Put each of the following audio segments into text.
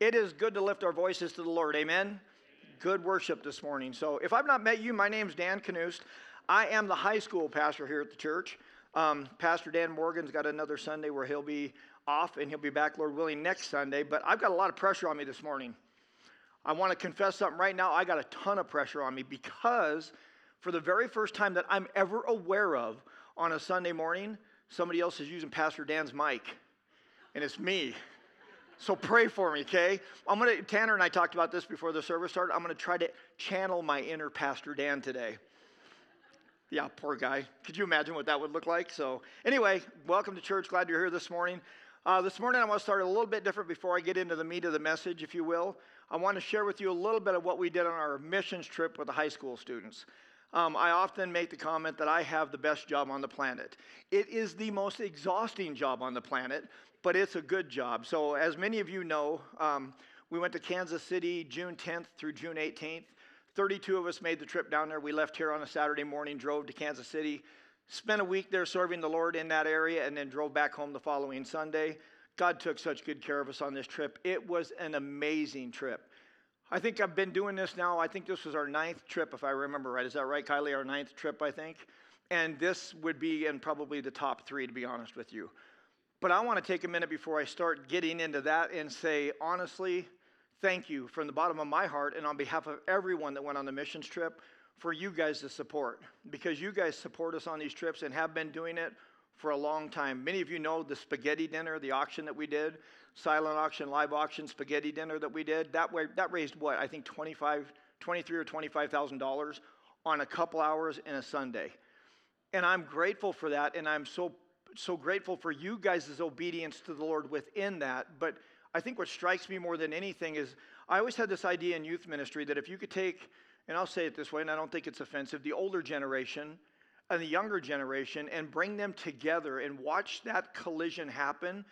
It is good to lift our voices to the Lord. Amen. Good worship this morning. So, if I've not met you, my name's Dan Canoost. I am the high school pastor here at the church. Um, pastor Dan Morgan's got another Sunday where he'll be off and he'll be back, Lord willing, next Sunday. But I've got a lot of pressure on me this morning. I want to confess something right now. I got a ton of pressure on me because for the very first time that I'm ever aware of on a Sunday morning, somebody else is using Pastor Dan's mic, and it's me. So pray for me, okay? I'm gonna, Tanner and I talked about this before the service started. I'm gonna try to channel my inner Pastor Dan today. Yeah, poor guy. Could you imagine what that would look like? So, anyway, welcome to church. Glad you're here this morning. Uh, this morning, I want to start a little bit different before I get into the meat of the message, if you will. I want to share with you a little bit of what we did on our missions trip with the high school students. Um, I often make the comment that I have the best job on the planet. It is the most exhausting job on the planet, but it's a good job. So, as many of you know, um, we went to Kansas City June 10th through June 18th. 32 of us made the trip down there. We left here on a Saturday morning, drove to Kansas City, spent a week there serving the Lord in that area, and then drove back home the following Sunday. God took such good care of us on this trip. It was an amazing trip. I think I've been doing this now. I think this was our ninth trip, if I remember right. Is that right, Kylie? Our ninth trip, I think. And this would be in probably the top three, to be honest with you. But I want to take a minute before I start getting into that and say, honestly, thank you from the bottom of my heart and on behalf of everyone that went on the missions trip for you guys to support. Because you guys support us on these trips and have been doing it for a long time. Many of you know the spaghetti dinner, the auction that we did, silent auction, live auction, spaghetti dinner that we did. That, way, that raised what? I think 25, 23 or $25,000 on a couple hours in a Sunday. And I'm grateful for that, and I'm so so grateful for you guys' obedience to the Lord within that. But I think what strikes me more than anything is I always had this idea in youth ministry that if you could take, and I'll say it this way, and I don't think it's offensive, the older generation and the younger generation and bring them together and watch that collision happen,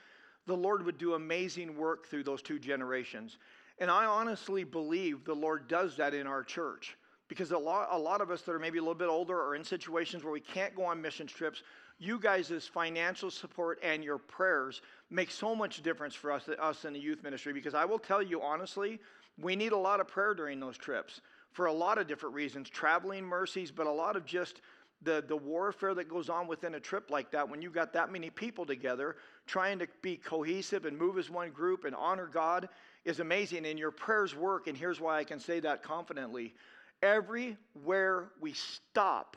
the Lord would do amazing work through those two generations. And I honestly believe the Lord does that in our church because a lot, a lot of us that are maybe a little bit older are in situations where we can't go on mission trips you guys' financial support and your prayers make so much difference for us, us in the youth ministry because I will tell you honestly, we need a lot of prayer during those trips for a lot of different reasons traveling mercies, but a lot of just the, the warfare that goes on within a trip like that when you've got that many people together trying to be cohesive and move as one group and honor God is amazing. And your prayers work. And here's why I can say that confidently everywhere we stop,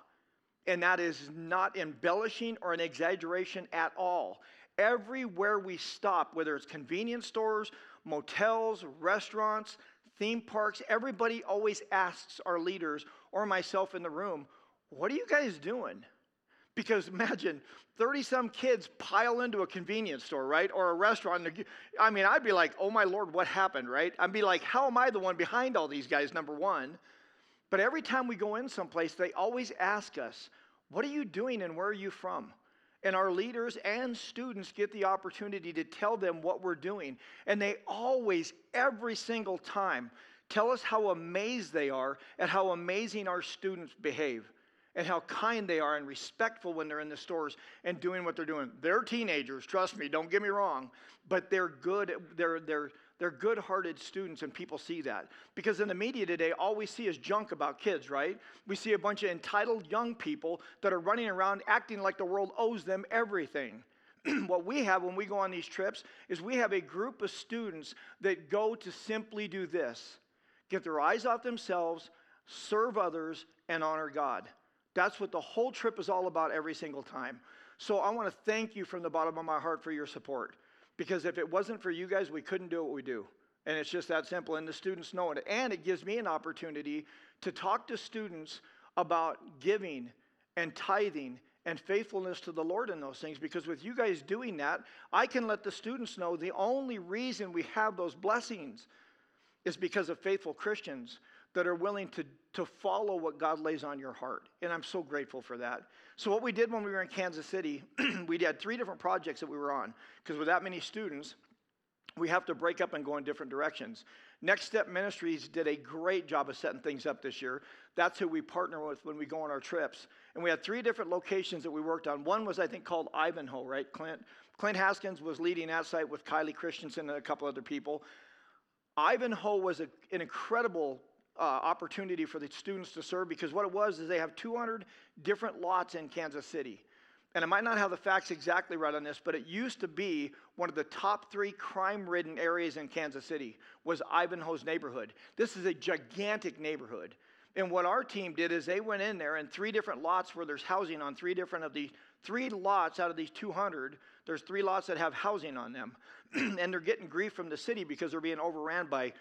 and that is not embellishing or an exaggeration at all. Everywhere we stop, whether it's convenience stores, motels, restaurants, theme parks, everybody always asks our leaders or myself in the room, What are you guys doing? Because imagine 30 some kids pile into a convenience store, right? Or a restaurant. I mean, I'd be like, Oh my Lord, what happened, right? I'd be like, How am I the one behind all these guys, number one? But every time we go in someplace, they always ask us, What are you doing and where are you from? And our leaders and students get the opportunity to tell them what we're doing. And they always, every single time, tell us how amazed they are at how amazing our students behave and how kind they are and respectful when they're in the stores and doing what they're doing. They're teenagers, trust me, don't get me wrong, but they're good, they're, they're, they're good hearted students, and people see that. Because in the media today, all we see is junk about kids, right? We see a bunch of entitled young people that are running around acting like the world owes them everything. what we have when we go on these trips is we have a group of students that go to simply do this get their eyes off themselves, serve others, and honor God. That's what the whole trip is all about every single time. So I want to thank you from the bottom of my heart for your support. Because if it wasn't for you guys, we couldn't do what we do. And it's just that simple. And the students know it. And it gives me an opportunity to talk to students about giving and tithing and faithfulness to the Lord in those things. Because with you guys doing that, I can let the students know the only reason we have those blessings is because of faithful Christians that are willing to, to follow what God lays on your heart. And I'm so grateful for that. So, what we did when we were in Kansas City, we had three different projects that we were on. Because with that many students, we have to break up and go in different directions. Next Step Ministries did a great job of setting things up this year. That's who we partner with when we go on our trips. And we had three different locations that we worked on. One was, I think, called Ivanhoe, right? Clint, Clint Haskins was leading that site with Kylie Christensen and a couple other people. Ivanhoe was a, an incredible uh, opportunity for the students to serve because what it was is they have 200 different lots in Kansas City. And I might not have the facts exactly right on this, but it used to be one of the top three crime-ridden areas in Kansas City was Ivanhoe's neighborhood. This is a gigantic neighborhood. And what our team did is they went in there and three different lots where there's housing on three different of the three lots out of these 200. There's three lots that have housing on them. and they're getting grief from the city because they're being overran by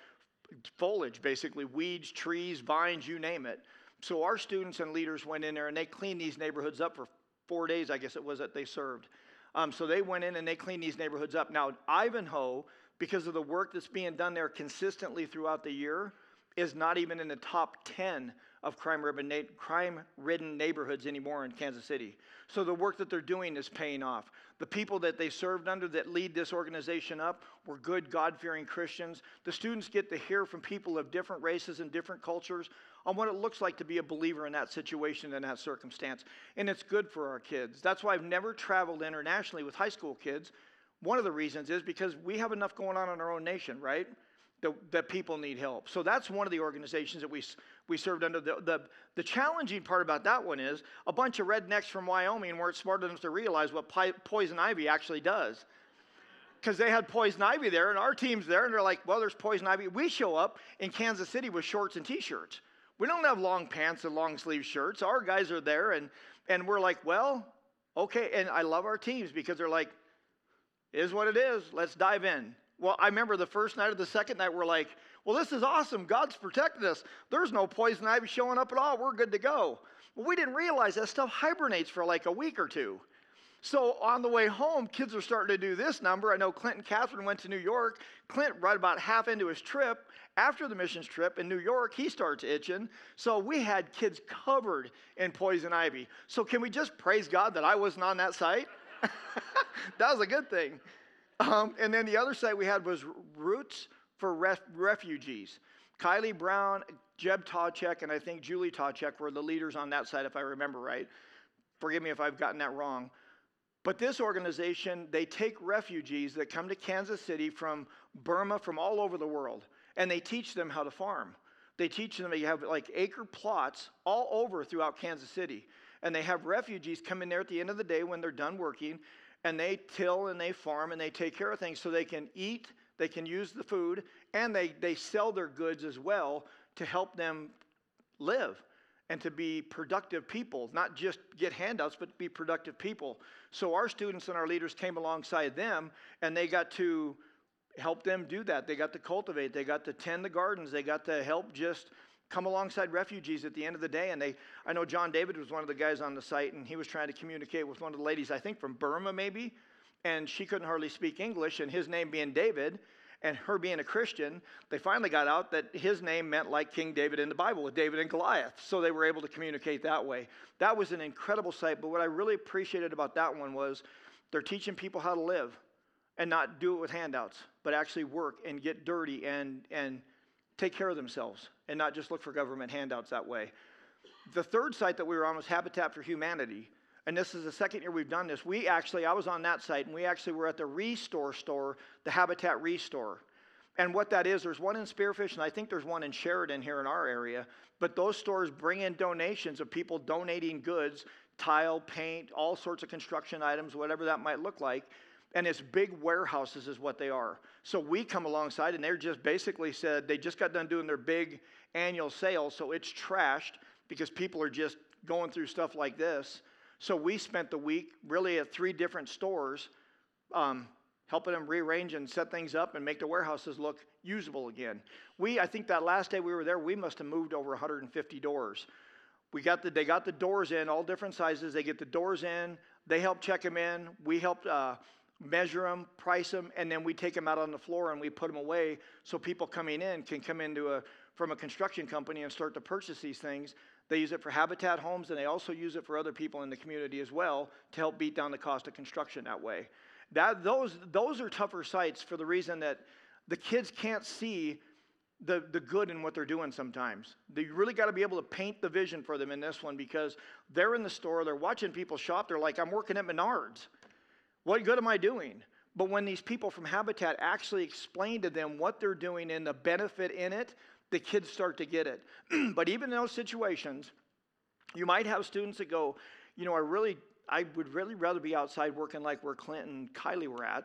foliage, basically weeds, trees, vines, you name it. So our students and leaders went in there and they cleaned these neighborhoods up for four days, I guess it was that they served. Um, so they went in and they cleaned these neighborhoods up. Now, Ivanhoe, because of the work that's being done there consistently throughout the year, is not even in the top 10 of crime ridden, neighborhoods anymore in Kansas City. So the work that they're doing is paying off. The people that they served under that lead this organization up were good, God fearing Christians. The students get to hear from people of different races and different cultures on what it looks like to be a believer in that situation and that circumstance. And it's good for our kids. That's why I've never traveled internationally with high school kids. One of the reasons is because we have enough going on in our own nation, right? That, that people need help. So that's one of the organizations that we, we served under. The, the, the challenging part about that one is a bunch of rednecks from Wyoming weren't smart enough to realize what poison ivy actually does. Because they had poison ivy there, and our team's there, and they're like, well, there's poison ivy. We show up in Kansas City with shorts and t shirts. We don't have long pants and long sleeve shirts. Our guys are there, and, and we're like, well, okay. And I love our teams because they're like, is what it is. Let's dive in. Well, I remember the first night or the second night, we're like, well, this is awesome. God's protected us. There's no poison ivy showing up at all. We're good to go. Well, we didn't realize that stuff hibernates for like a week or two. So on the way home, kids are starting to do this number. I know Clint and Catherine went to New York. Clint, right about half into his trip, after the missions trip in New York, he starts itching. So we had kids covered in poison ivy. So can we just praise God that I wasn't on that site? that was a good thing. Um, and then the other site we had was Roots for Ref- Refugees. Kylie Brown, Jeb Tawchek, and I think Julie Tawchek were the leaders on that side, if I remember right. Forgive me if I've gotten that wrong. But this organization, they take refugees that come to Kansas City from Burma, from all over the world, and they teach them how to farm. They teach them, they have like acre plots all over throughout Kansas City. And they have refugees come in there at the end of the day when they're done working, and they till and they farm and they take care of things so they can eat, they can use the food, and they, they sell their goods as well to help them live and to be productive people, not just get handouts, but be productive people. So our students and our leaders came alongside them and they got to help them do that. They got to cultivate, they got to tend the gardens, they got to help just come alongside refugees at the end of the day. And they, I know John David was one of the guys on the site, and he was trying to communicate with one of the ladies, I think from Burma maybe, and she couldn't hardly speak English, and his name being David, and her being a Christian, they finally got out that his name meant like King David in the Bible with David and Goliath. So they were able to communicate that way. That was an incredible sight. But what I really appreciated about that one was they're teaching people how to live and not do it with handouts, but actually work and get dirty and, and take care of themselves and not just look for government handouts that way. The third site that we were on was Habitat for Humanity. And this is the second year we've done this. We actually, I was on that site, and we actually were at the Restore store, the Habitat Restore. And what that is, there's one in Spearfish, and I think there's one in Sheridan here in our area. But those stores bring in donations of people donating goods, tile, paint, all sorts of construction items, whatever that might look like. And it's big warehouses, is what they are. So we come alongside, and they're just basically said they just got done doing their big annual sale, so it's trashed because people are just going through stuff like this. So we spent the week really at three different stores, um, helping them rearrange and set things up and make the warehouses look usable again. We, I think that last day we were there, we must have moved over 150 doors. We got the, they got the doors in, all different sizes. They get the doors in. They help check them in. We helped uh, measure them, price them, and then we take them out on the floor and we put them away so people coming in can come into a from a construction company and start to purchase these things. They use it for habitat homes and they also use it for other people in the community as well to help beat down the cost of construction that way. That, those, those are tougher sites for the reason that the kids can't see the, the good in what they're doing sometimes. You really got to be able to paint the vision for them in this one because they're in the store, they're watching people shop, they're like, I'm working at Menards. What good am I doing? But when these people from Habitat actually explain to them what they're doing and the benefit in it, the kids start to get it. but even in those situations, you might have students that go, you know, I really, I would really rather be outside working like where Clinton and Kylie were at.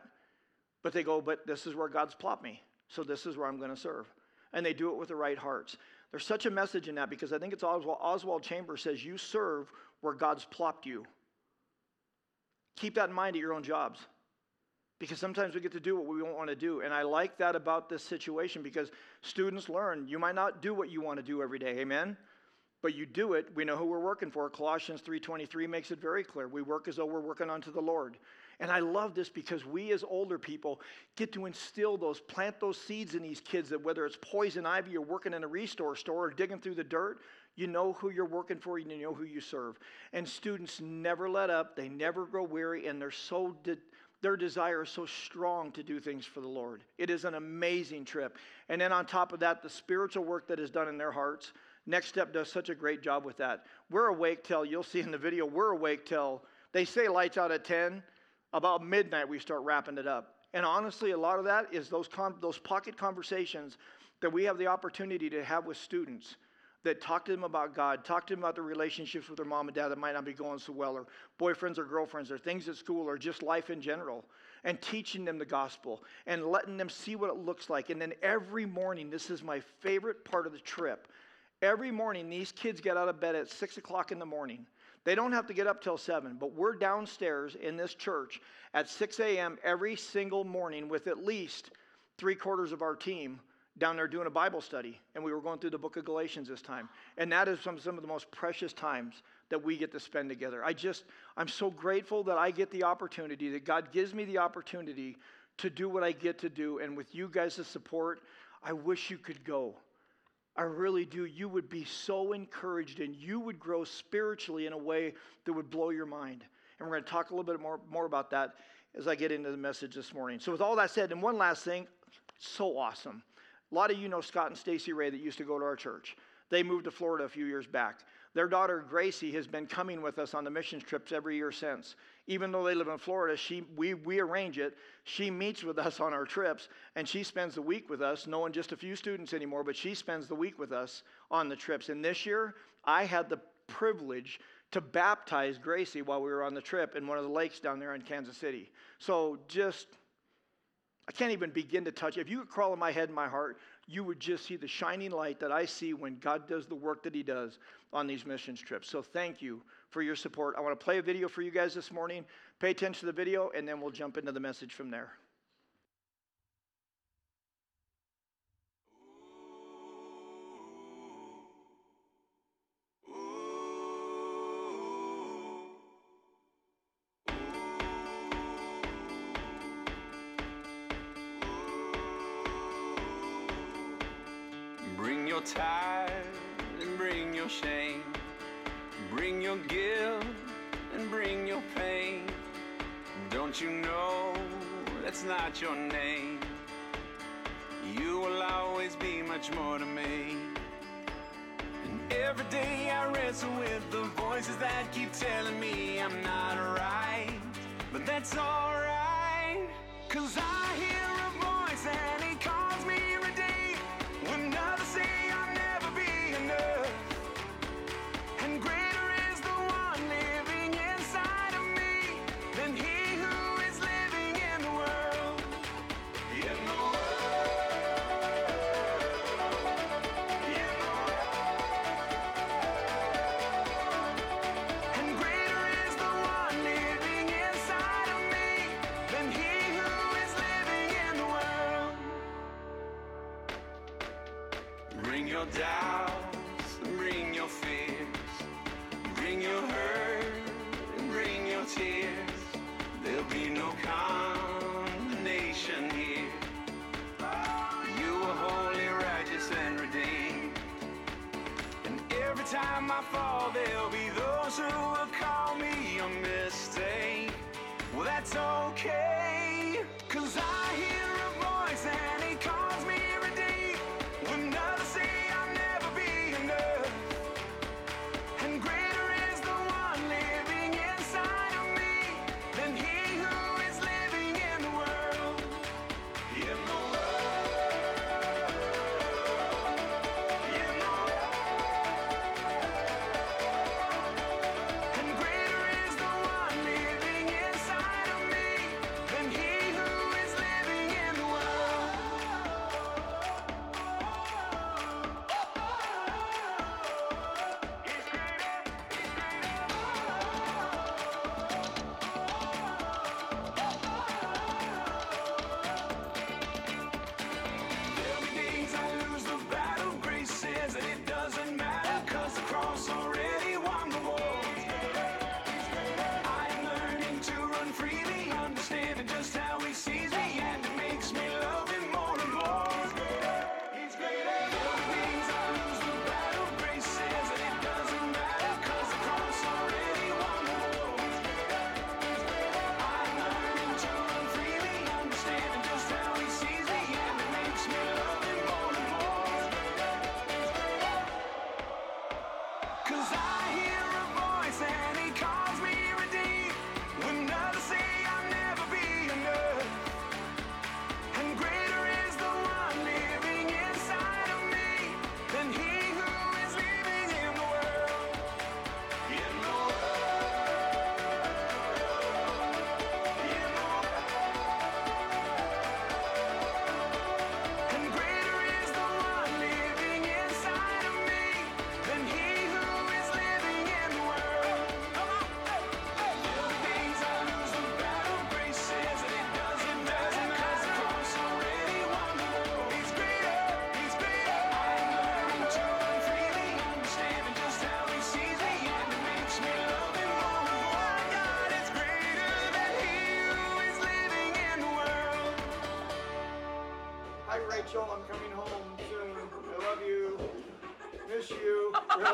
But they go, but this is where God's plopped me. So this is where I'm going to serve. And they do it with the right hearts. There's such a message in that because I think it's Oswald, Oswald Chambers says, you serve where God's plopped you. Keep that in mind at your own jobs. Because sometimes we get to do what we don't want to do. And I like that about this situation because students learn you might not do what you want to do every day. Amen? But you do it. We know who we're working for. Colossians 3.23 makes it very clear. We work as though we're working unto the Lord. And I love this because we as older people get to instill those, plant those seeds in these kids that whether it's poison ivy or working in a restore store or digging through the dirt, you know who you're working for, and you know who you serve. And students never let up, they never grow weary, and they're so de- their desire is so strong to do things for the Lord. It is an amazing trip. And then on top of that, the spiritual work that is done in their hearts. Next Step does such a great job with that. We're awake till, you'll see in the video, we're awake till, they say lights out at 10. About midnight, we start wrapping it up. And honestly, a lot of that is those, con- those pocket conversations that we have the opportunity to have with students that talk to them about God, talk to them about their relationships with their mom and dad that might not be going so well, or boyfriends or girlfriends, or things at school, or just life in general, and teaching them the gospel and letting them see what it looks like. And then every morning, this is my favorite part of the trip. Every morning, these kids get out of bed at six o'clock in the morning. They don't have to get up till 7, but we're downstairs in this church at 6 a.m. every single morning with at least three quarters of our team down there doing a Bible study, and we were going through the book of Galatians this time. And that is some, some of the most precious times that we get to spend together. I just, I'm so grateful that I get the opportunity, that God gives me the opportunity to do what I get to do. And with you guys' support, I wish you could go. I really do. You would be so encouraged and you would grow spiritually in a way that would blow your mind. And we're going to talk a little bit more, more about that as I get into the message this morning. So, with all that said, and one last thing, so awesome. A lot of you know Scott and Stacy Ray that used to go to our church. They moved to Florida a few years back. Their daughter Gracie has been coming with us on the missions trips every year since. Even though they live in Florida, she, we, we arrange it. She meets with us on our trips, and she spends the week with us, knowing just a few students anymore, but she spends the week with us on the trips. And this year, I had the privilege to baptize Gracie while we were on the trip in one of the lakes down there in Kansas City. So just I can't even begin to touch. If you could crawl in my head and my heart, you would just see the shining light that I see when God does the work that He does on these missions trips. So thank you for your support. I want to play a video for you guys this morning. Pay attention to the video, and then we'll jump into the message from there.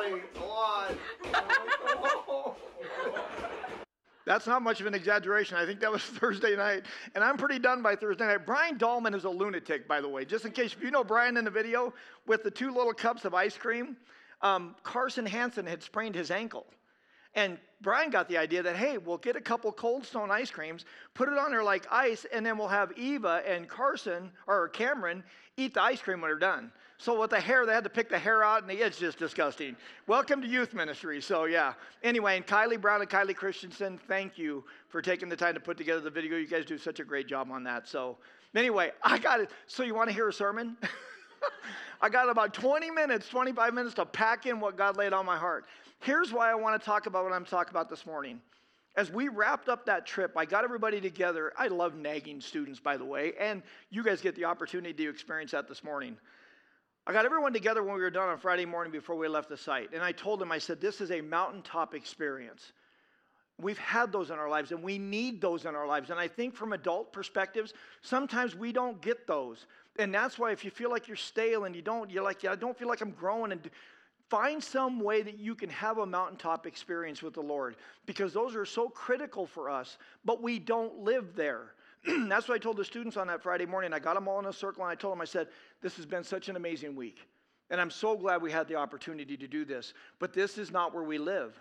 Really? Come on. That's not much of an exaggeration. I think that was Thursday night. And I'm pretty done by Thursday night. Brian Dahlman is a lunatic, by the way. Just in case, if you know Brian in the video with the two little cups of ice cream, um, Carson Hansen had sprained his ankle. And Brian got the idea that, hey, we'll get a couple Cold Stone ice creams, put it on there like ice, and then we'll have Eva and Carson or Cameron eat the ice cream when they're done. So with the hair, they had to pick the hair out, and it's just disgusting. Welcome to youth ministry. So yeah. Anyway, and Kylie Brown and Kylie Christensen, thank you for taking the time to put together the video. You guys do such a great job on that. So anyway, I got it. So you want to hear a sermon? I got about 20 minutes, 25 minutes to pack in what God laid on my heart. Here's why I want to talk about what I'm talking about this morning. As we wrapped up that trip, I got everybody together. I love nagging students, by the way, and you guys get the opportunity to experience that this morning. I got everyone together when we were done on Friday morning before we left the site, and I told them, I said, this is a mountaintop experience. We've had those in our lives, and we need those in our lives. And I think from adult perspectives, sometimes we don't get those. And that's why if you feel like you're stale and you don't, you're like, yeah, I don't feel like I'm growing and Find some way that you can have a mountaintop experience with the Lord because those are so critical for us, but we don't live there. That's what I told the students on that Friday morning. I got them all in a circle and I told them, I said, This has been such an amazing week. And I'm so glad we had the opportunity to do this. But this is not where we live.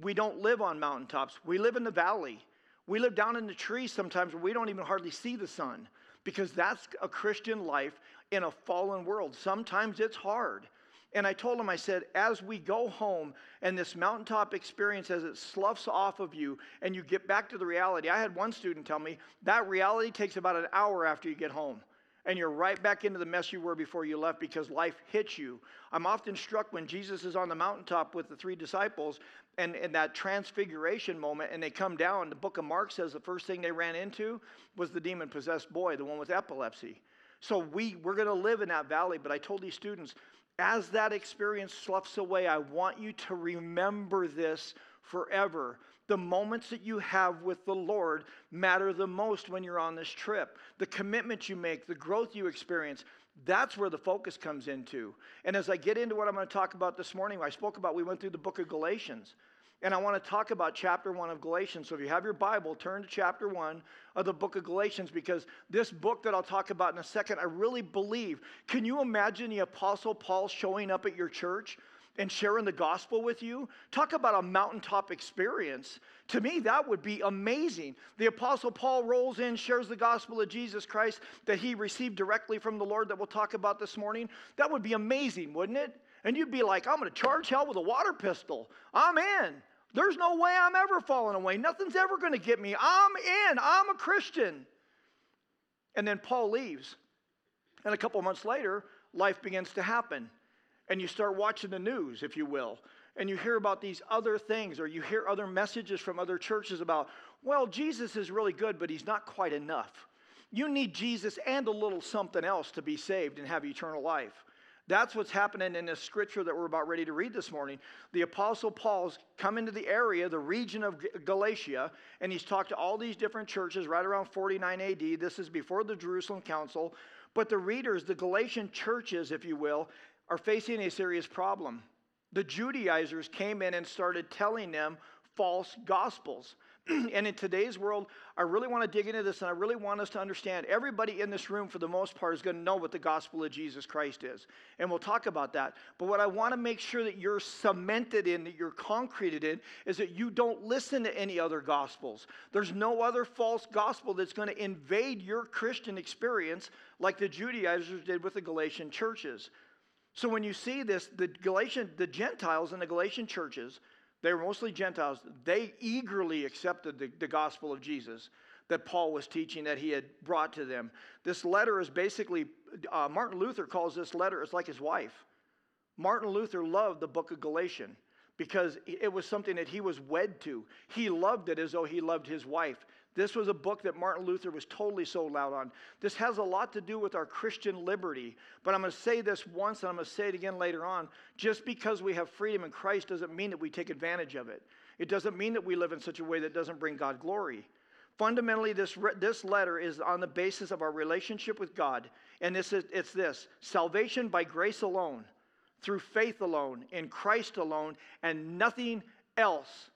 We don't live on mountaintops, we live in the valley. We live down in the trees sometimes where we don't even hardly see the sun because that's a Christian life in a fallen world. Sometimes it's hard. And I told him, I said, as we go home and this mountaintop experience, as it sloughs off of you and you get back to the reality, I had one student tell me that reality takes about an hour after you get home. And you're right back into the mess you were before you left because life hits you. I'm often struck when Jesus is on the mountaintop with the three disciples and, and that transfiguration moment, and they come down. The book of Mark says the first thing they ran into was the demon possessed boy, the one with epilepsy. So we, we're going to live in that valley. But I told these students, as that experience sloughs away, I want you to remember this forever. The moments that you have with the Lord matter the most when you're on this trip. The commitment you make, the growth you experience, that's where the focus comes into. And as I get into what I'm going to talk about this morning, I spoke about, we went through the book of Galatians. And I want to talk about chapter one of Galatians. So if you have your Bible, turn to chapter one of the book of Galatians because this book that I'll talk about in a second, I really believe. Can you imagine the Apostle Paul showing up at your church and sharing the gospel with you? Talk about a mountaintop experience. To me, that would be amazing. The Apostle Paul rolls in, shares the gospel of Jesus Christ that he received directly from the Lord that we'll talk about this morning. That would be amazing, wouldn't it? And you'd be like, I'm going to charge hell with a water pistol. I'm in. There's no way I'm ever falling away. Nothing's ever going to get me. I'm in. I'm a Christian. And then Paul leaves. And a couple months later, life begins to happen. And you start watching the news, if you will. And you hear about these other things, or you hear other messages from other churches about, well, Jesus is really good, but he's not quite enough. You need Jesus and a little something else to be saved and have eternal life. That's what's happening in this scripture that we're about ready to read this morning. The Apostle Paul's come into the area, the region of Galatia, and he's talked to all these different churches right around 49 AD. This is before the Jerusalem Council. But the readers, the Galatian churches, if you will, are facing a serious problem. The Judaizers came in and started telling them false gospels. and in today's world, I really want to dig into this and I really want us to understand everybody in this room, for the most part, is going to know what the gospel of Jesus Christ is. And we'll talk about that. But what I want to make sure that you're cemented in, that you're concreted in, is that you don't listen to any other gospels. There's no other false gospel that's going to invade your Christian experience like the Judaizers did with the Galatian churches. So when you see this, the Galatian, the Gentiles in the Galatian churches, they were mostly Gentiles. They eagerly accepted the, the gospel of Jesus that Paul was teaching that he had brought to them. This letter is basically, uh, Martin Luther calls this letter, it's like his wife. Martin Luther loved the book of Galatian because it was something that he was wed to. He loved it as though he loved his wife. This was a book that Martin Luther was totally sold out on. This has a lot to do with our Christian liberty. But I'm going to say this once and I'm going to say it again later on. Just because we have freedom in Christ doesn't mean that we take advantage of it. It doesn't mean that we live in such a way that doesn't bring God glory. Fundamentally, this, this letter is on the basis of our relationship with God. And this is, it's this salvation by grace alone, through faith alone, in Christ alone, and nothing else.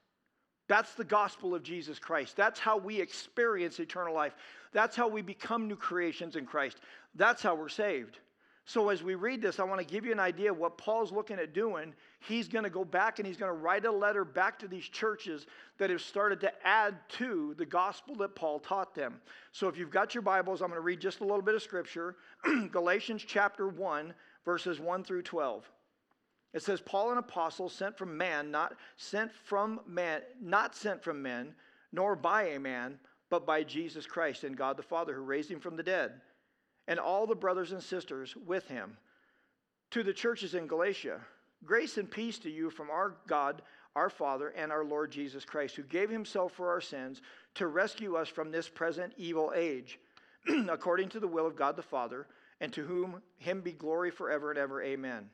That's the gospel of Jesus Christ. That's how we experience eternal life. That's how we become new creations in Christ. That's how we're saved. So, as we read this, I want to give you an idea of what Paul's looking at doing. He's going to go back and he's going to write a letter back to these churches that have started to add to the gospel that Paul taught them. So, if you've got your Bibles, I'm going to read just a little bit of scripture Galatians chapter 1, verses 1 through 12. It says, Paul, an apostle, sent from man, not sent from man, not sent from men, nor by a man, but by Jesus Christ and God the Father, who raised him from the dead, and all the brothers and sisters with him. To the churches in Galatia, grace and peace to you from our God, our Father, and our Lord Jesus Christ, who gave himself for our sins to rescue us from this present evil age, according to the will of God the Father, and to whom him be glory forever and ever. Amen.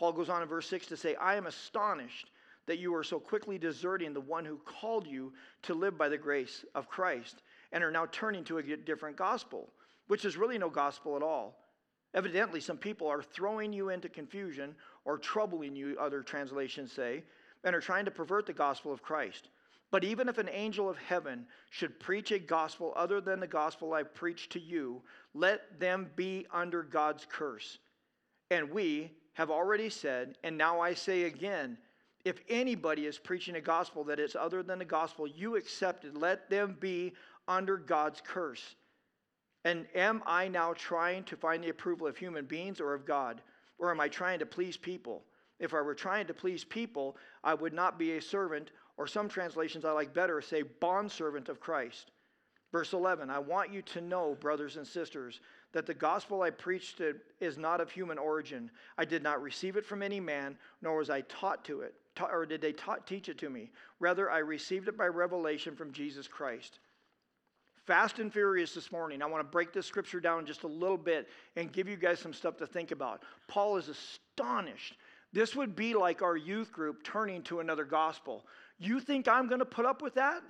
Paul goes on in verse 6 to say, I am astonished that you are so quickly deserting the one who called you to live by the grace of Christ and are now turning to a different gospel, which is really no gospel at all. Evidently, some people are throwing you into confusion or troubling you, other translations say, and are trying to pervert the gospel of Christ. But even if an angel of heaven should preach a gospel other than the gospel I preach to you, let them be under God's curse. And we, have already said, and now I say again if anybody is preaching a gospel that is other than the gospel you accepted, let them be under God's curse. And am I now trying to find the approval of human beings or of God? Or am I trying to please people? If I were trying to please people, I would not be a servant, or some translations I like better say, bondservant of Christ. Verse 11 I want you to know, brothers and sisters, that the gospel I preached is not of human origin. I did not receive it from any man, nor was I taught to it, or did they taught, teach it to me. Rather, I received it by revelation from Jesus Christ. Fast and furious this morning. I want to break this scripture down just a little bit and give you guys some stuff to think about. Paul is astonished. This would be like our youth group turning to another gospel. You think I'm going to put up with that?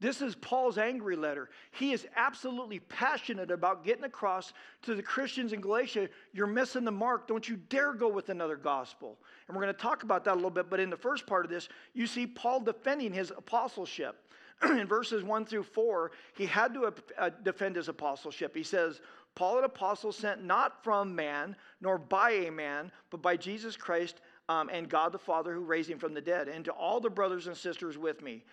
This is Paul's angry letter. He is absolutely passionate about getting across to the Christians in Galatia you're missing the mark. Don't you dare go with another gospel. And we're going to talk about that a little bit, but in the first part of this, you see Paul defending his apostleship. in verses 1 through 4, he had to uh, defend his apostleship. He says, Paul, an apostle, sent not from man, nor by a man, but by Jesus Christ um, and God the Father who raised him from the dead, and to all the brothers and sisters with me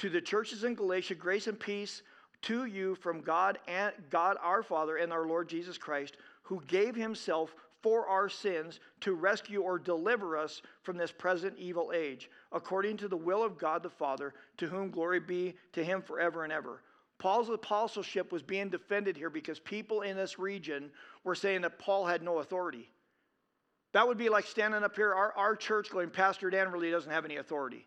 to the churches in Galatia, grace and peace to you from God and God our Father and our Lord Jesus Christ, who gave himself for our sins to rescue or deliver us from this present evil age, according to the will of God the Father, to whom glory be to him forever and ever. Paul's apostleship was being defended here because people in this region were saying that Paul had no authority. That would be like standing up here, our, our church going, Pastor Dan really doesn't have any authority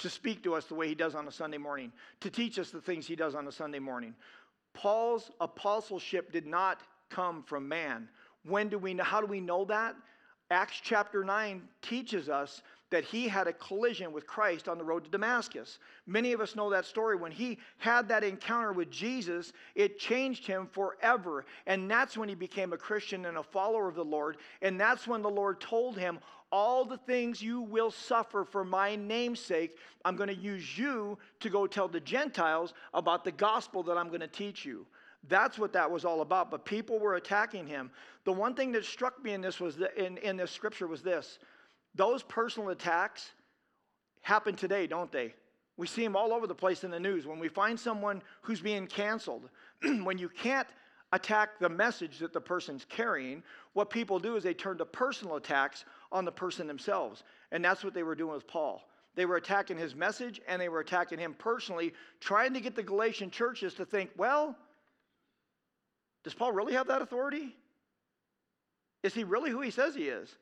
to speak to us the way he does on a Sunday morning, to teach us the things he does on a Sunday morning. Paul's apostleship did not come from man. When do we know, how do we know that? Acts chapter 9 teaches us that he had a collision with Christ on the road to Damascus. Many of us know that story. When he had that encounter with Jesus, it changed him forever. And that's when he became a Christian and a follower of the Lord. And that's when the Lord told him, all the things you will suffer for my name's sake, I'm going to use you to go tell the Gentiles about the gospel that I'm going to teach you. That's what that was all about. But people were attacking him. The one thing that struck me in this was that in, in this scripture was this. Those personal attacks happen today, don't they? We see them all over the place in the news. When we find someone who's being canceled, when you can't attack the message that the person's carrying, what people do is they turn to personal attacks on the person themselves. And that's what they were doing with Paul. They were attacking his message and they were attacking him personally, trying to get the Galatian churches to think, well, does Paul really have that authority? Is he really who he says he is?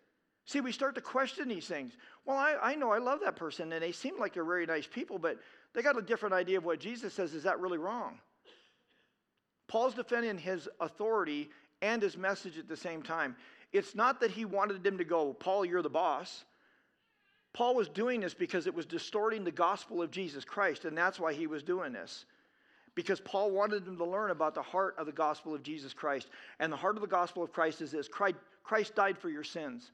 See, we start to question these things. Well, I, I know I love that person and they seem like they're very nice people, but they got a different idea of what Jesus says. Is that really wrong? Paul's defending his authority and his message at the same time. It's not that he wanted them to go, Paul, you're the boss. Paul was doing this because it was distorting the gospel of Jesus Christ, and that's why he was doing this. Because Paul wanted them to learn about the heart of the gospel of Jesus Christ. And the heart of the gospel of Christ is this Christ died for your sins.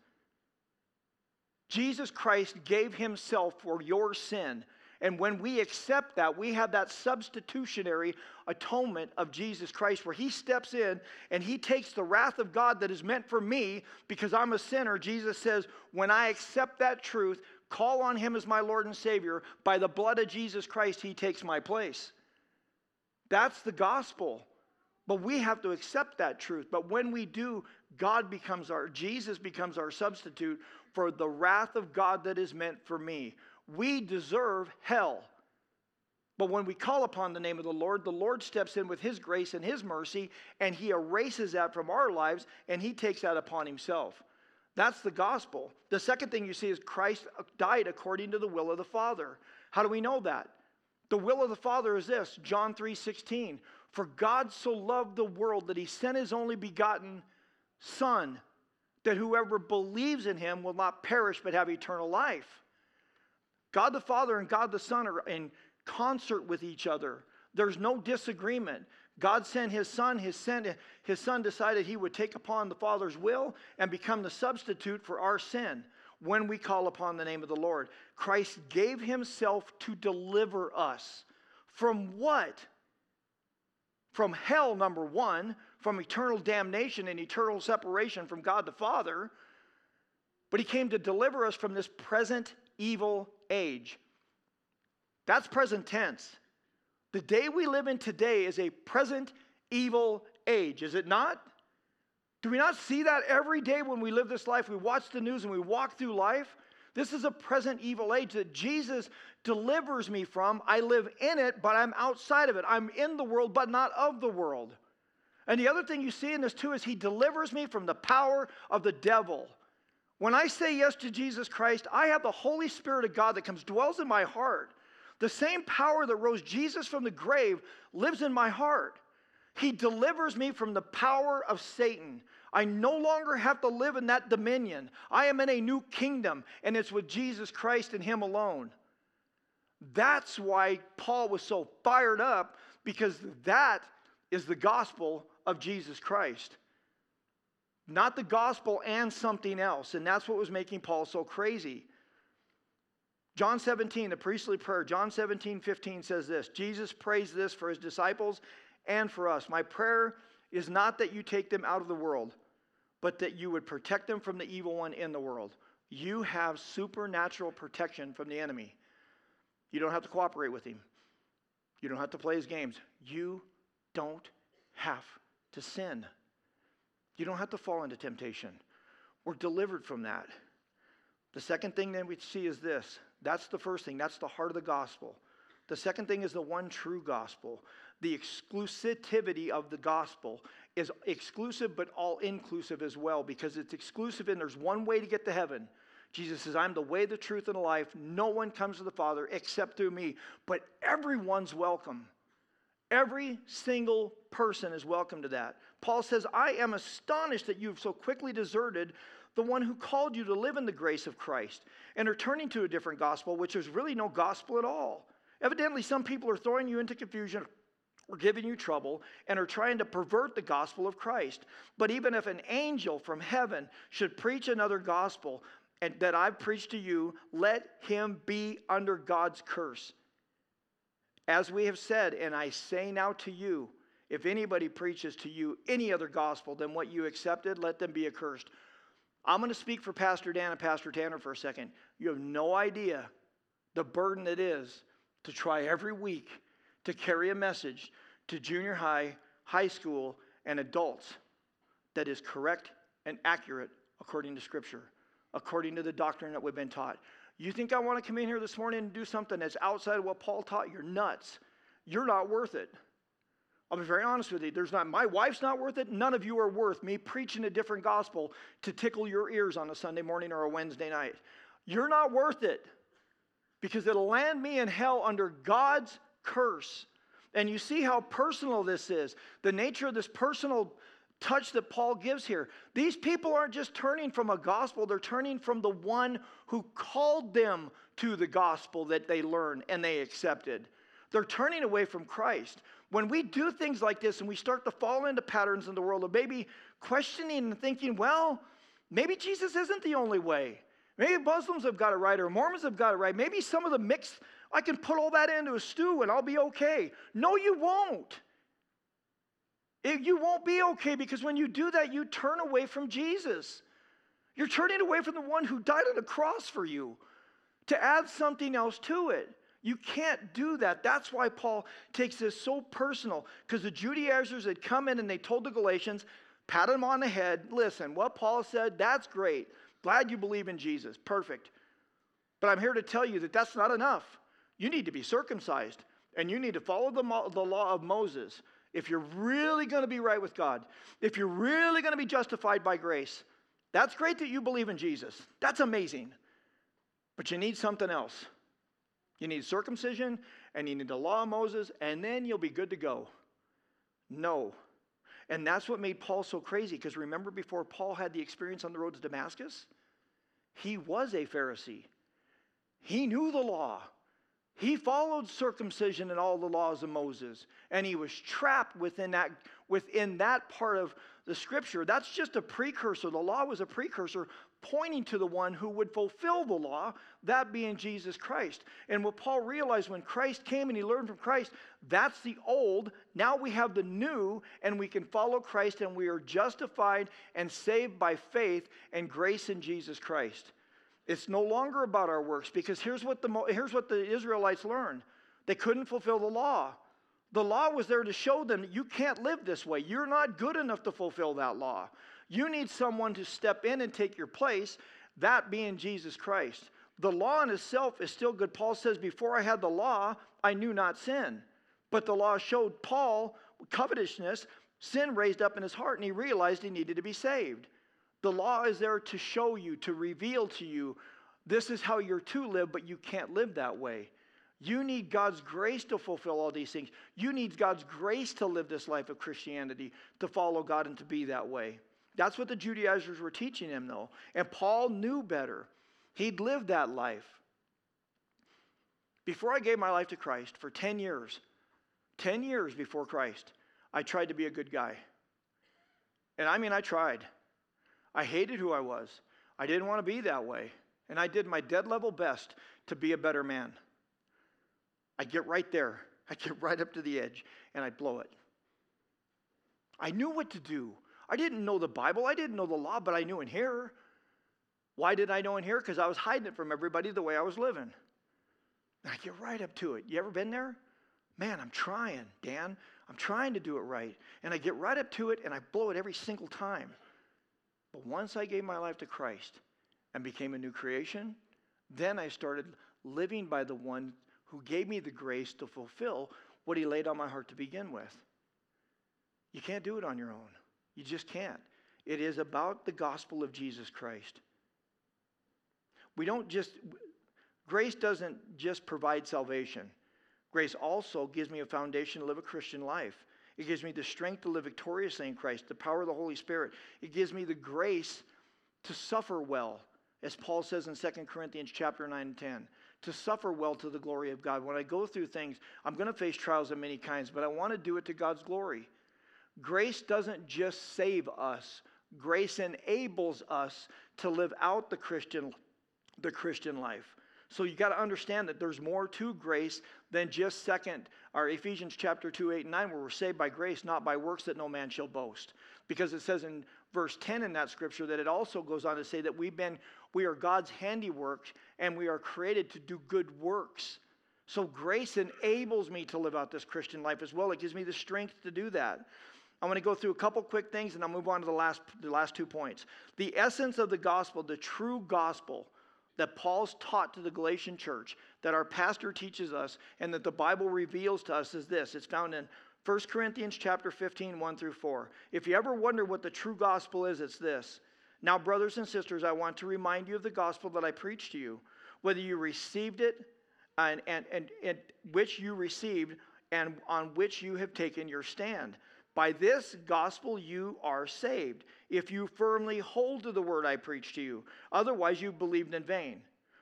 Jesus Christ gave himself for your sin. And when we accept that, we have that substitutionary atonement of Jesus Christ where he steps in and he takes the wrath of God that is meant for me because I'm a sinner. Jesus says, when I accept that truth, call on him as my Lord and Savior, by the blood of Jesus Christ, he takes my place. That's the gospel. But we have to accept that truth. But when we do, God becomes our, Jesus becomes our substitute for the wrath of God that is meant for me. We deserve hell. But when we call upon the name of the Lord, the Lord steps in with His grace and His mercy, and He erases that from our lives, and He takes that upon Himself. That's the gospel. The second thing you see is Christ died according to the will of the Father. How do we know that? The will of the Father is this John 3 16. For God so loved the world that He sent His only begotten Son, that whoever believes in Him will not perish but have eternal life. God the Father and God the Son are in concert with each other. There's no disagreement. God sent his son. His, son. his son decided he would take upon the Father's will and become the substitute for our sin when we call upon the name of the Lord. Christ gave himself to deliver us. From what? From hell, number one, from eternal damnation and eternal separation from God the Father. But he came to deliver us from this present evil age. That's present tense. The day we live in today is a present evil age, is it not? Do we not see that every day when we live this life? We watch the news and we walk through life. This is a present evil age that Jesus delivers me from. I live in it, but I'm outside of it. I'm in the world, but not of the world. And the other thing you see in this too is he delivers me from the power of the devil. When I say yes to Jesus Christ, I have the Holy Spirit of God that comes, dwells in my heart. The same power that rose Jesus from the grave lives in my heart. He delivers me from the power of Satan. I no longer have to live in that dominion. I am in a new kingdom, and it's with Jesus Christ and Him alone. That's why Paul was so fired up, because that is the gospel of Jesus Christ not the gospel and something else. And that's what was making Paul so crazy. John 17, the priestly prayer, John 17, 15 says this Jesus prays this for his disciples and for us. My prayer is not that you take them out of the world, but that you would protect them from the evil one in the world. You have supernatural protection from the enemy. You don't have to cooperate with him, you don't have to play his games. You don't have to sin. You don't have to fall into temptation. We're delivered from that. The second thing that we see is this that's the first thing, that's the heart of the gospel. The second thing is the one true gospel. The exclusivity of the gospel is exclusive but all inclusive as well because it's exclusive and there's one way to get to heaven. Jesus says, I'm the way, the truth, and the life. No one comes to the Father except through me. But everyone's welcome. Every single person is welcome to that. Paul says, I am astonished that you've so quickly deserted the one who called you to live in the grace of Christ and are turning to a different gospel, which is really no gospel at all. Evidently, some people are throwing you into confusion or giving you trouble and are trying to pervert the gospel of Christ. But even if an angel from heaven should preach another gospel and that I've preached to you, let him be under God's curse. As we have said, and I say now to you, if anybody preaches to you any other gospel than what you accepted, let them be accursed. I'm going to speak for Pastor Dan and Pastor Tanner for a second. You have no idea the burden it is to try every week to carry a message to junior high, high school, and adults that is correct and accurate according to Scripture, according to the doctrine that we've been taught. You think I want to come in here this morning and do something that's outside of what Paul taught? You're nuts. You're not worth it. I'll be very honest with you. There's not my wife's not worth it. None of you are worth me preaching a different gospel to tickle your ears on a Sunday morning or a Wednesday night. You're not worth it because it'll land me in hell under God's curse. And you see how personal this is. The nature of this personal touch that Paul gives here. These people aren't just turning from a gospel, they're turning from the one who called them to the gospel that they learned and they accepted. They're turning away from Christ. When we do things like this and we start to fall into patterns in the world of maybe questioning and thinking, well, maybe Jesus isn't the only way. Maybe Muslims have got it right or Mormons have got it right. Maybe some of the mix, I can put all that into a stew and I'll be okay. No, you won't. It, you won't be okay because when you do that, you turn away from Jesus. You're turning away from the one who died on the cross for you to add something else to it. You can't do that. That's why Paul takes this so personal because the Judaizers had come in and they told the Galatians, pat them on the head, listen, what Paul said, that's great. Glad you believe in Jesus. Perfect. But I'm here to tell you that that's not enough. You need to be circumcised and you need to follow the, the law of Moses if you're really going to be right with God, if you're really going to be justified by grace, that's great that you believe in Jesus. That's amazing. But you need something else. You need circumcision and you need the law of Moses, and then you'll be good to go. No. And that's what made Paul so crazy because remember before Paul had the experience on the road to Damascus? He was a Pharisee. He knew the law. He followed circumcision and all the laws of Moses, and he was trapped within that, within that part of the scripture. That's just a precursor. The law was a precursor pointing to the one who would fulfill the law, that being Jesus Christ. And what Paul realized when Christ came and he learned from Christ, that's the old. Now we have the new, and we can follow Christ, and we are justified and saved by faith and grace in Jesus Christ. It's no longer about our works because here's what the, here's what the Israelites learned they couldn't fulfill the law. The law was there to show them you can't live this way. You're not good enough to fulfill that law. You need someone to step in and take your place, that being Jesus Christ. The law in itself is still good. Paul says, Before I had the law, I knew not sin. But the law showed Paul covetousness, sin raised up in his heart, and he realized he needed to be saved. The law is there to show you, to reveal to you, this is how you're to live, but you can't live that way. You need God's grace to fulfill all these things. You need God's grace to live this life of Christianity, to follow God and to be that way. That's what the Judaizers were teaching him, though. And Paul knew better. He'd lived that life. Before I gave my life to Christ, for 10 years, 10 years before Christ, I tried to be a good guy. And I mean, I tried. I hated who I was. I didn't want to be that way. And I did my dead level best to be a better man. I get right there. I get right up to the edge and I blow it. I knew what to do. I didn't know the Bible, I didn't know the law, but I knew in here. Why did I know in here? Because I was hiding it from everybody the way I was living. And I get right up to it. You ever been there? Man, I'm trying, Dan. I'm trying to do it right. And I get right up to it and I blow it every single time. But once I gave my life to Christ and became a new creation, then I started living by the one who gave me the grace to fulfill what he laid on my heart to begin with. You can't do it on your own. You just can't. It is about the gospel of Jesus Christ. We don't just, grace doesn't just provide salvation. Grace also gives me a foundation to live a Christian life. It gives me the strength to live victoriously in Christ, the power of the Holy Spirit. It gives me the grace to suffer well, as Paul says in 2 Corinthians chapter 9 and 10, to suffer well to the glory of God. When I go through things, I'm going to face trials of many kinds, but I want to do it to God's glory. Grace doesn't just save us. Grace enables us to live out the Christian the Christian life. So you got to understand that there's more to grace than just second or Ephesians chapter 2, 8, and 9, where we're saved by grace, not by works that no man shall boast. Because it says in verse 10 in that scripture that it also goes on to say that we've been, we are God's handiwork and we are created to do good works. So grace enables me to live out this Christian life as well. It gives me the strength to do that. I want to go through a couple quick things and I'll move on to the last, the last two points. The essence of the gospel, the true gospel, that Paul's taught to the Galatian church, that our pastor teaches us, and that the Bible reveals to us is this. It's found in 1 Corinthians chapter 15, 1 through 4. If you ever wonder what the true gospel is, it's this. Now, brothers and sisters, I want to remind you of the gospel that I preached to you, whether you received it and, and, and, and which you received and on which you have taken your stand. By this gospel you are saved, if you firmly hold to the word I preached to you. Otherwise, you believed in vain.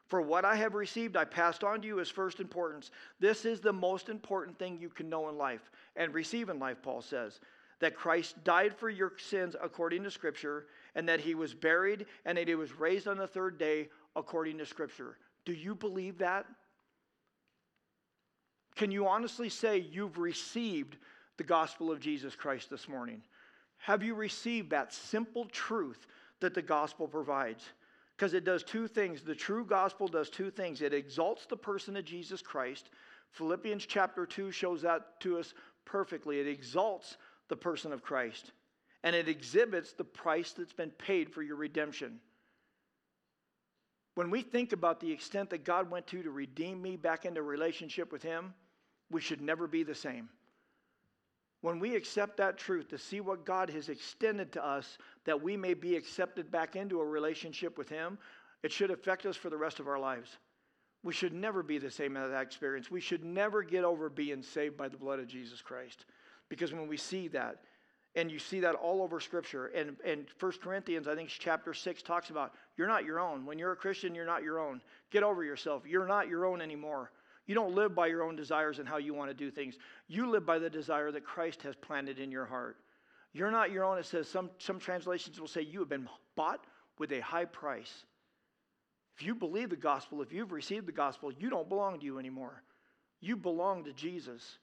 For what I have received, I passed on to you as first importance. This is the most important thing you can know in life and receive in life, Paul says. That Christ died for your sins according to Scripture, and that he was buried, and that he was raised on the third day according to Scripture. Do you believe that? Can you honestly say you've received the gospel of Jesus Christ this morning? Have you received that simple truth that the gospel provides? Because it does two things. The true gospel does two things it exalts the person of Jesus Christ. Philippians chapter 2 shows that to us perfectly. It exalts the person of Christ, and it exhibits the price that's been paid for your redemption. When we think about the extent that God went to to redeem me back into relationship with Him, we should never be the same. When we accept that truth to see what God has extended to us that we may be accepted back into a relationship with Him, it should affect us for the rest of our lives. We should never be the same in that experience. We should never get over being saved by the blood of Jesus Christ. Because when we see that, and you see that all over Scripture, and, and 1 Corinthians, I think chapter 6 talks about you're not your own. When you're a Christian, you're not your own. Get over yourself. You're not your own anymore. You don't live by your own desires and how you want to do things. You live by the desire that Christ has planted in your heart. You're not your own. It says some, some translations will say you have been bought with a high price. If you believe the gospel, if you've received the gospel, you don't belong to you anymore. You belong to Jesus.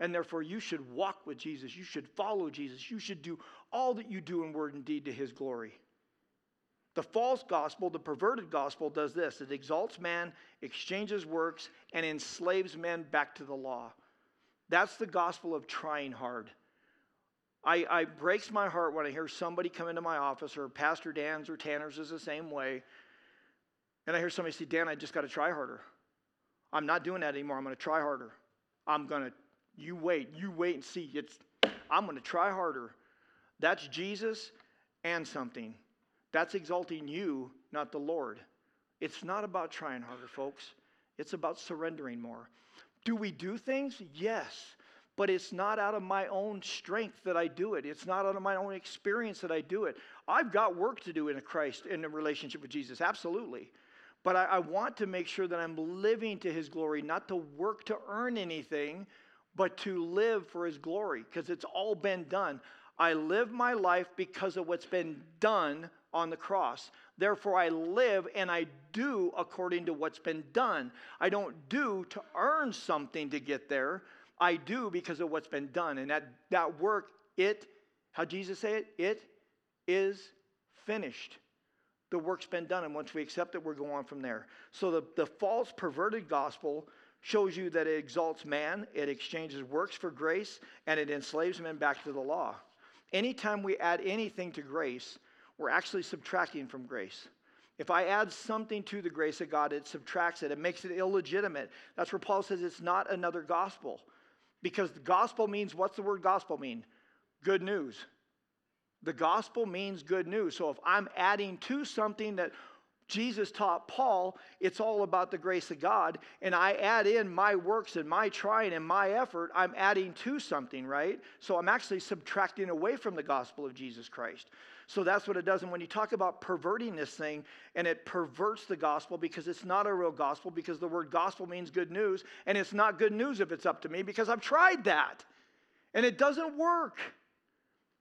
And therefore, you should walk with Jesus. You should follow Jesus. You should do all that you do in word and deed to his glory. The false gospel, the perverted gospel, does this it exalts man, exchanges works, and enslaves men back to the law. That's the gospel of trying hard. I, I breaks my heart when I hear somebody come into my office, or Pastor Dan's or Tanner's is the same way, and I hear somebody say, Dan, I just got to try harder. I'm not doing that anymore. I'm going to try harder. I'm going to, you wait, you wait and see. It's, I'm going to try harder. That's Jesus and something. That's exalting you, not the Lord. It's not about trying harder, folks. It's about surrendering more. Do we do things? Yes. But it's not out of my own strength that I do it. It's not out of my own experience that I do it. I've got work to do in a Christ, in a relationship with Jesus, absolutely. But I, I want to make sure that I'm living to his glory, not to work to earn anything, but to live for his glory, because it's all been done. I live my life because of what's been done on the cross. Therefore, I live and I do according to what's been done. I don't do to earn something to get there. I do because of what's been done. And that, that work, it, how Jesus say it? It is finished. The work's been done. And once we accept it, we're going on from there. So the, the false, perverted gospel shows you that it exalts man, it exchanges works for grace, and it enslaves men back to the law. Anytime we add anything to grace, we're actually subtracting from grace. If I add something to the grace of God, it subtracts it. It makes it illegitimate. That's where Paul says it's not another gospel. Because the gospel means what's the word gospel mean? Good news. The gospel means good news. So if I'm adding to something that Jesus taught Paul, it's all about the grace of God, and I add in my works and my trying and my effort, I'm adding to something, right? So I'm actually subtracting away from the gospel of Jesus Christ. So that's what it does. And when you talk about perverting this thing, and it perverts the gospel because it's not a real gospel, because the word gospel means good news, and it's not good news if it's up to me because I've tried that. And it doesn't work.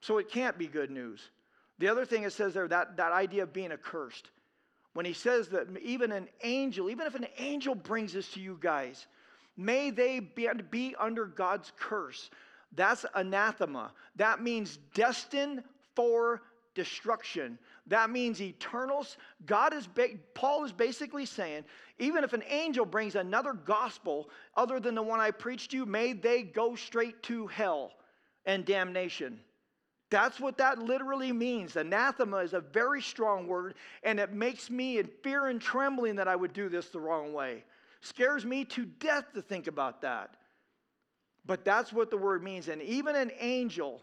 So it can't be good news. The other thing it says there, that, that idea of being accursed. When he says that even an angel, even if an angel brings this to you guys, may they be, be under God's curse. That's anathema. That means destined for destruction. That means eternals. God is, ba- Paul is basically saying, even if an angel brings another gospel other than the one I preached you, may they go straight to hell and damnation. That's what that literally means. Anathema is a very strong word, and it makes me in fear and trembling that I would do this the wrong way. Scares me to death to think about that. But that's what the word means. And even an angel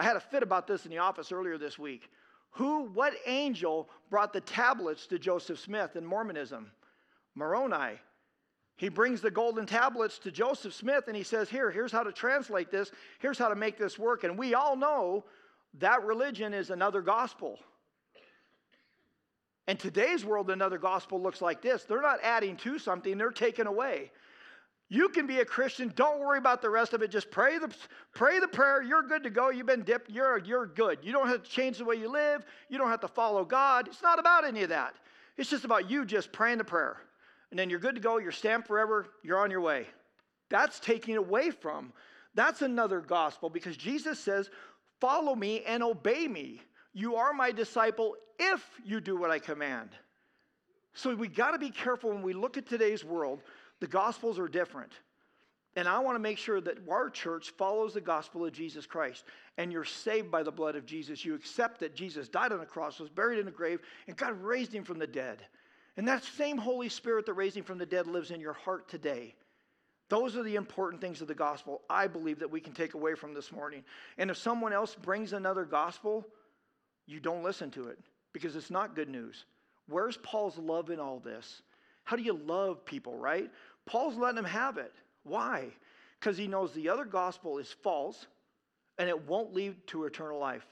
I had a fit about this in the office earlier this week. Who, what angel brought the tablets to Joseph Smith in Mormonism? Moroni. He brings the golden tablets to Joseph Smith and he says, Here, here's how to translate this. Here's how to make this work. And we all know that religion is another gospel. In today's world, another gospel looks like this they're not adding to something, they're taking away. You can be a Christian. Don't worry about the rest of it. Just pray the, pray the prayer. You're good to go. You've been dipped. You're, you're good. You don't have to change the way you live. You don't have to follow God. It's not about any of that. It's just about you just praying the prayer. And then you're good to go. You're stamped forever. You're on your way. That's taking away from. That's another gospel because Jesus says, Follow me and obey me. You are my disciple if you do what I command. So we got to be careful when we look at today's world the Gospels are different. And I want to make sure that our church follows the gospel of Jesus Christ. And you're saved by the blood of Jesus. You accept that Jesus died on the cross, was buried in a grave, and God raised him from the dead. And that same Holy Spirit that raised him from the dead lives in your heart today. Those are the important things of the gospel I believe that we can take away from this morning. And if someone else brings another gospel, you don't listen to it because it's not good news. Where's Paul's love in all this? How do you love people, right? Paul's letting them have it. Why? Because he knows the other gospel is false and it won't lead to eternal life.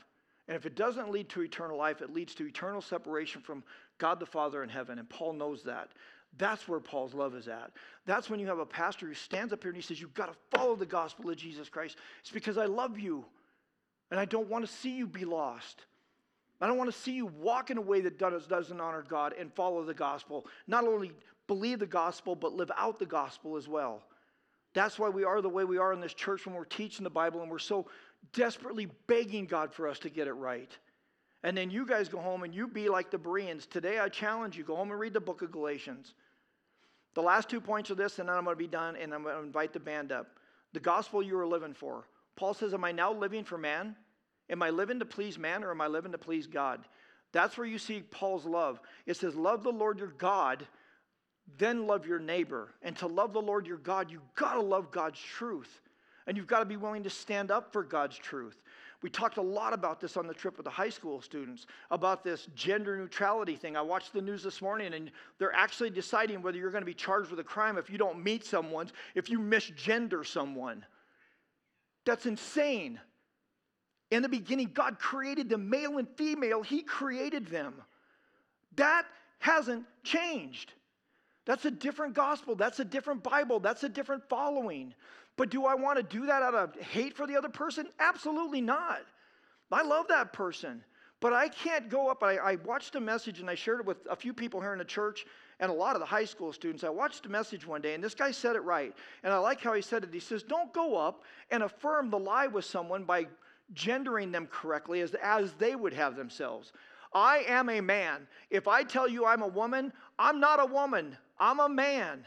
And if it doesn't lead to eternal life, it leads to eternal separation from God the Father in heaven. And Paul knows that. That's where Paul's love is at. That's when you have a pastor who stands up here and he says, You've got to follow the gospel of Jesus Christ. It's because I love you and I don't want to see you be lost. I don't want to see you walk in a way that doesn't honor God and follow the gospel. Not only believe the gospel, but live out the gospel as well. That's why we are the way we are in this church when we're teaching the Bible and we're so desperately begging God for us to get it right. And then you guys go home and you be like the Bereans. Today I challenge you go home and read the book of Galatians. The last two points of this, and then I'm going to be done, and I'm going to invite the band up. The gospel you are living for. Paul says, Am I now living for man? Am I living to please man or am I living to please God? That's where you see Paul's love. It says, Love the Lord your God then love your neighbor. And to love the Lord your God, you've got to love God's truth. And you've got to be willing to stand up for God's truth. We talked a lot about this on the trip with the high school students about this gender neutrality thing. I watched the news this morning and they're actually deciding whether you're going to be charged with a crime if you don't meet someone, if you misgender someone. That's insane. In the beginning, God created them male and female, He created them. That hasn't changed. That's a different gospel. That's a different Bible. That's a different following. But do I want to do that out of hate for the other person? Absolutely not. I love that person. But I can't go up. I, I, watched a message and I shared it with a few people here in the church and a lot of the high school students. I watched a message one day and this guy said it right. And I like how he said it. He says, Don't go up and affirm the lie with someone by gendering them correctly as, as they would have themselves. I am a man. If I tell you I'm a woman, I'm not a woman. I'm a man.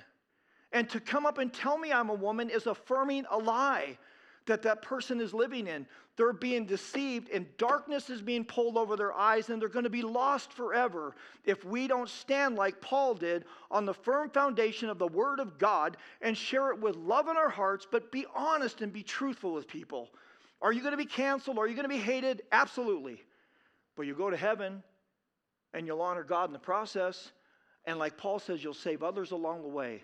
And to come up and tell me I'm a woman is affirming a lie that that person is living in. They're being deceived, and darkness is being pulled over their eyes, and they're going to be lost forever if we don't stand like Paul did on the firm foundation of the Word of God and share it with love in our hearts, but be honest and be truthful with people. Are you going to be canceled? Are you going to be hated? Absolutely. But you go to heaven and you'll honor God in the process. And like Paul says, you'll save others along the way.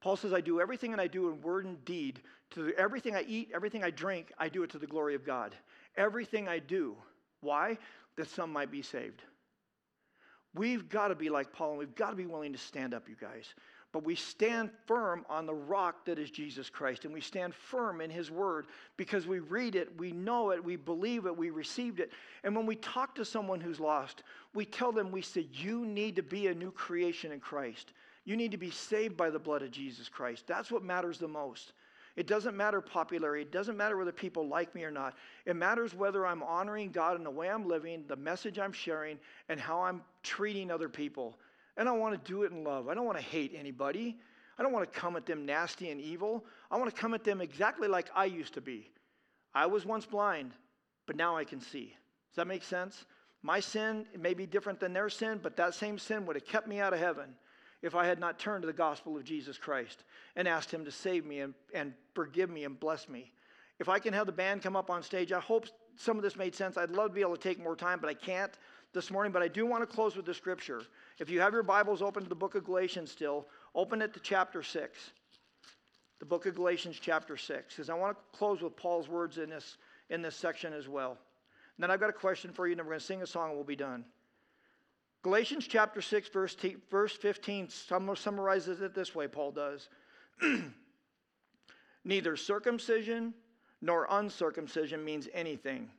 Paul says, I do everything and I do in word and deed. To everything I eat, everything I drink, I do it to the glory of God. Everything I do. Why? That some might be saved. We've got to be like Paul and we've got to be willing to stand up, you guys. But we stand firm on the rock that is Jesus Christ, and we stand firm in His Word because we read it, we know it, we believe it, we received it. And when we talk to someone who's lost, we tell them, we say, You need to be a new creation in Christ. You need to be saved by the blood of Jesus Christ. That's what matters the most. It doesn't matter popularity. It doesn't matter whether people like me or not. It matters whether I'm honoring God in the way I'm living, the message I'm sharing, and how I'm treating other people. And I want to do it in love. I don't want to hate anybody. I don't want to come at them nasty and evil. I want to come at them exactly like I used to be. I was once blind, but now I can see. Does that make sense? My sin may be different than their sin, but that same sin would have kept me out of heaven if I had not turned to the gospel of Jesus Christ and asked Him to save me and, and forgive me and bless me. If I can have the band come up on stage, I hope some of this made sense. I'd love to be able to take more time, but I can't this morning. But I do want to close with the scripture. If you have your Bibles open to the book of Galatians still, open it to chapter 6. The book of Galatians, chapter 6. Because I want to close with Paul's words in this, in this section as well. And then I've got a question for you, and then we're going to sing a song and we'll be done. Galatians chapter 6, verse, t- verse 15 summarizes it this way, Paul does. Neither circumcision nor uncircumcision means anything.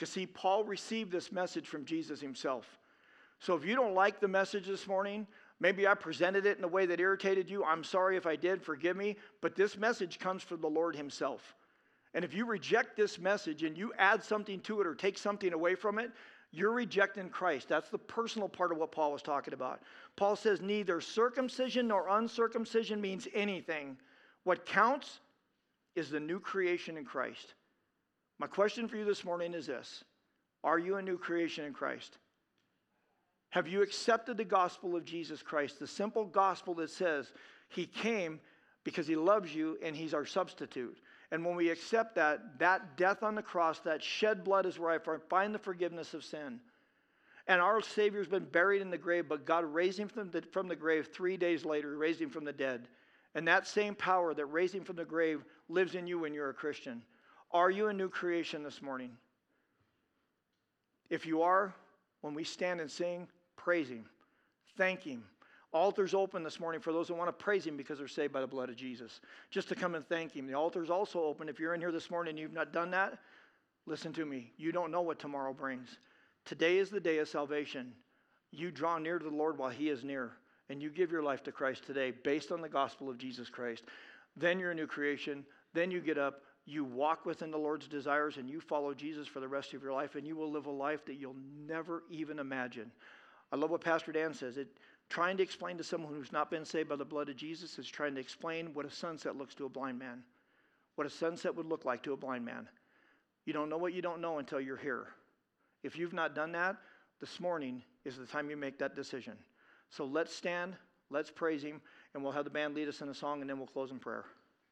Because, see, Paul received this message from Jesus himself. So if you don't like the message this morning, maybe I presented it in a way that irritated you. I'm sorry if I did, forgive me. But this message comes from the Lord himself. And if you reject this message and you add something to it or take something away from it, you're rejecting Christ. That's the personal part of what Paul was talking about. Paul says neither circumcision nor uncircumcision means anything. What counts is the new creation in Christ. My question for you this morning is this Are you a new creation in Christ? Have you accepted the gospel of Jesus Christ, the simple gospel that says he came because he loves you and he's our substitute? And when we accept that, that death on the cross, that shed blood is where I find the forgiveness of sin. And our Savior's been buried in the grave, but God raised him from the, from the grave three days later, raised him from the dead. And that same power that raised him from the grave lives in you when you're a Christian. Are you a new creation this morning? If you are, when we stand and sing, praise him, thank him, Altar's open this morning for those who want to praise Him because they're saved by the blood of Jesus, just to come and thank Him. The altar's also open. If you're in here this morning and you've not done that, listen to me. You don't know what tomorrow brings. Today is the day of salvation. You draw near to the Lord while He is near, and you give your life to Christ today based on the gospel of Jesus Christ. Then you're a new creation. Then you get up, you walk within the Lord's desires, and you follow Jesus for the rest of your life, and you will live a life that you'll never even imagine. I love what Pastor Dan says. It, Trying to explain to someone who's not been saved by the blood of Jesus is trying to explain what a sunset looks to a blind man, what a sunset would look like to a blind man. You don't know what you don't know until you're here. If you've not done that, this morning is the time you make that decision. So let's stand, let's praise Him, and we'll have the band lead us in a song, and then we'll close in prayer.